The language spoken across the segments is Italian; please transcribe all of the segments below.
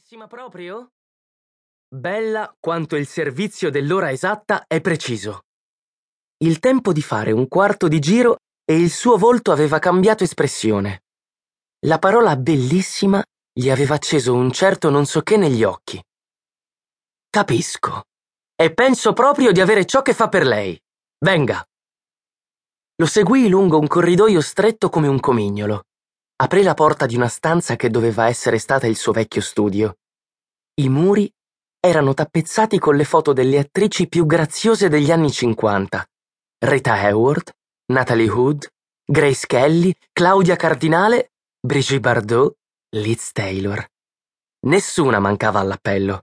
Bellissima proprio? Bella quanto il servizio dell'ora esatta è preciso. Il tempo di fare un quarto di giro e il suo volto aveva cambiato espressione. La parola bellissima gli aveva acceso un certo non so che negli occhi. Capisco. E penso proprio di avere ciò che fa per lei. Venga. Lo seguii lungo un corridoio stretto come un comignolo. Aprì la porta di una stanza che doveva essere stata il suo vecchio studio. I muri erano tappezzati con le foto delle attrici più graziose degli anni 50. Rita Hayworth, Natalie Hood, Grace Kelly, Claudia Cardinale, Brigitte Bardot, Liz Taylor. Nessuna mancava all'appello.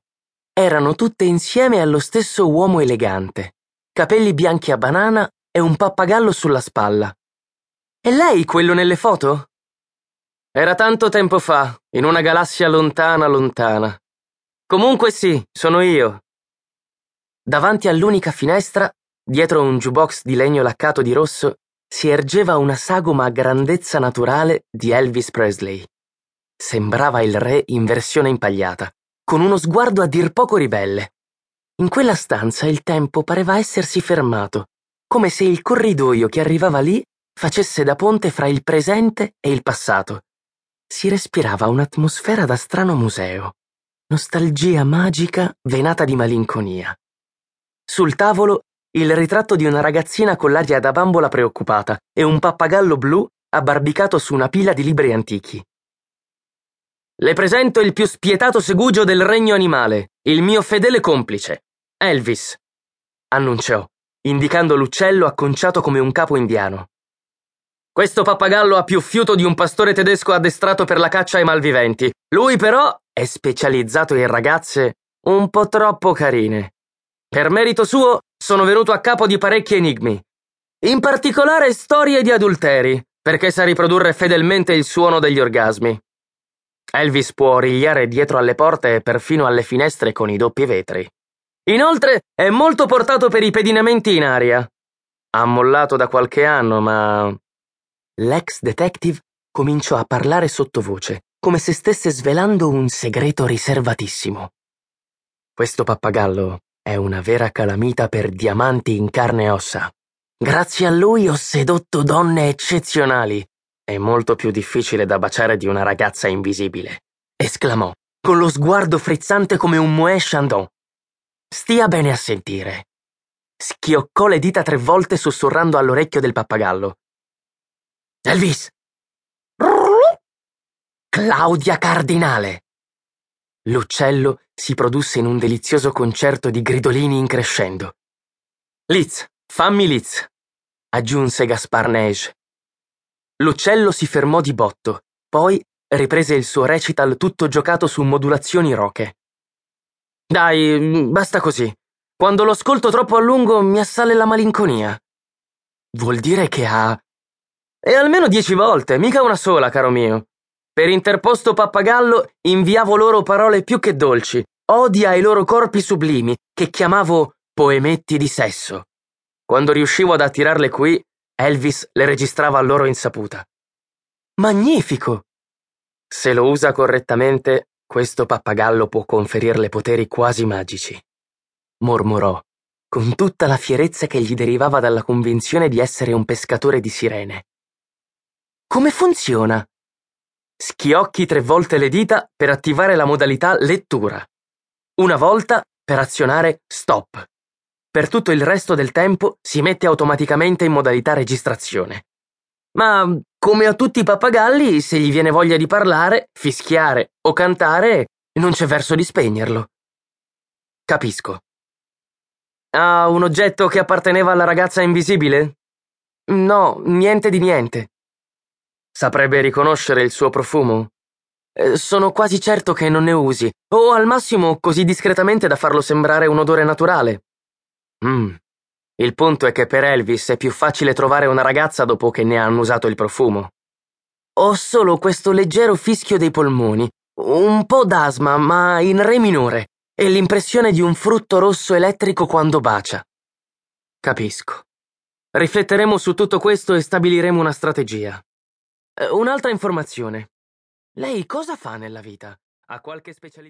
Erano tutte insieme allo stesso uomo elegante, capelli bianchi a banana e un pappagallo sulla spalla. E lei quello nelle foto? Era tanto tempo fa, in una galassia lontana, lontana. Comunque sì, sono io. Davanti all'unica finestra, dietro un jukebox di legno laccato di rosso, si ergeva una sagoma a grandezza naturale di Elvis Presley. Sembrava il re in versione impagliata, con uno sguardo a dir poco ribelle. In quella stanza il tempo pareva essersi fermato, come se il corridoio che arrivava lì facesse da ponte fra il presente e il passato si respirava un'atmosfera da strano museo, nostalgia magica venata di malinconia. Sul tavolo il ritratto di una ragazzina con l'aria da bambola preoccupata e un pappagallo blu abbarbicato su una pila di libri antichi. Le presento il più spietato segugio del regno animale, il mio fedele complice, Elvis, annunciò, indicando l'uccello acconciato come un capo indiano. Questo pappagallo ha più fiuto di un pastore tedesco addestrato per la caccia ai malviventi. Lui però è specializzato in ragazze un po' troppo carine. Per merito suo sono venuto a capo di parecchi enigmi. In particolare storie di adulteri, perché sa riprodurre fedelmente il suono degli orgasmi. Elvis può origliare dietro alle porte e perfino alle finestre con i doppi vetri. Inoltre è molto portato per i pedinamenti in aria. Ha mollato da qualche anno, ma L'ex detective cominciò a parlare sottovoce, come se stesse svelando un segreto riservatissimo. Questo pappagallo è una vera calamita per diamanti in carne e ossa. Grazie a lui ho sedotto donne eccezionali. È molto più difficile da baciare di una ragazza invisibile, esclamò, con lo sguardo frizzante come un Moët Chandon. Stia bene a sentire. Schioccò le dita tre volte sussurrando all'orecchio del pappagallo. Elvis! Claudia Cardinale! L'uccello si produsse in un delizioso concerto di gridolini in crescendo. Liz, fammi Liz, aggiunse Gaspar Neige. L'uccello si fermò di botto, poi riprese il suo recital tutto giocato su modulazioni roche. Dai, basta così. Quando lo ascolto troppo a lungo mi assale la malinconia. Vuol dire che ha e almeno dieci volte, mica una sola, caro mio. Per interposto pappagallo inviavo loro parole più che dolci, odi ai loro corpi sublimi, che chiamavo poemetti di sesso. Quando riuscivo ad attirarle qui, Elvis le registrava a loro insaputa. Magnifico! Se lo usa correttamente, questo pappagallo può conferirle poteri quasi magici. Mormorò, con tutta la fierezza che gli derivava dalla convinzione di essere un pescatore di sirene. Come funziona? Schiocchi tre volte le dita per attivare la modalità lettura. Una volta per azionare stop. Per tutto il resto del tempo si mette automaticamente in modalità registrazione. Ma come a tutti i pappagalli, se gli viene voglia di parlare, fischiare o cantare, non c'è verso di spegnerlo. Capisco. Ha un oggetto che apparteneva alla ragazza invisibile? No, niente di niente. Saprebbe riconoscere il suo profumo? Eh, sono quasi certo che non ne usi, o al massimo così discretamente da farlo sembrare un odore naturale. Mm. Il punto è che per Elvis è più facile trovare una ragazza dopo che ne ha annusato il profumo. Ho solo questo leggero fischio dei polmoni, un po' d'asma, ma in re minore, e l'impressione di un frutto rosso elettrico quando bacia. Capisco. Rifletteremo su tutto questo e stabiliremo una strategia. Eh, un'altra informazione. Lei cosa fa nella vita? Ha qualche specializzazione?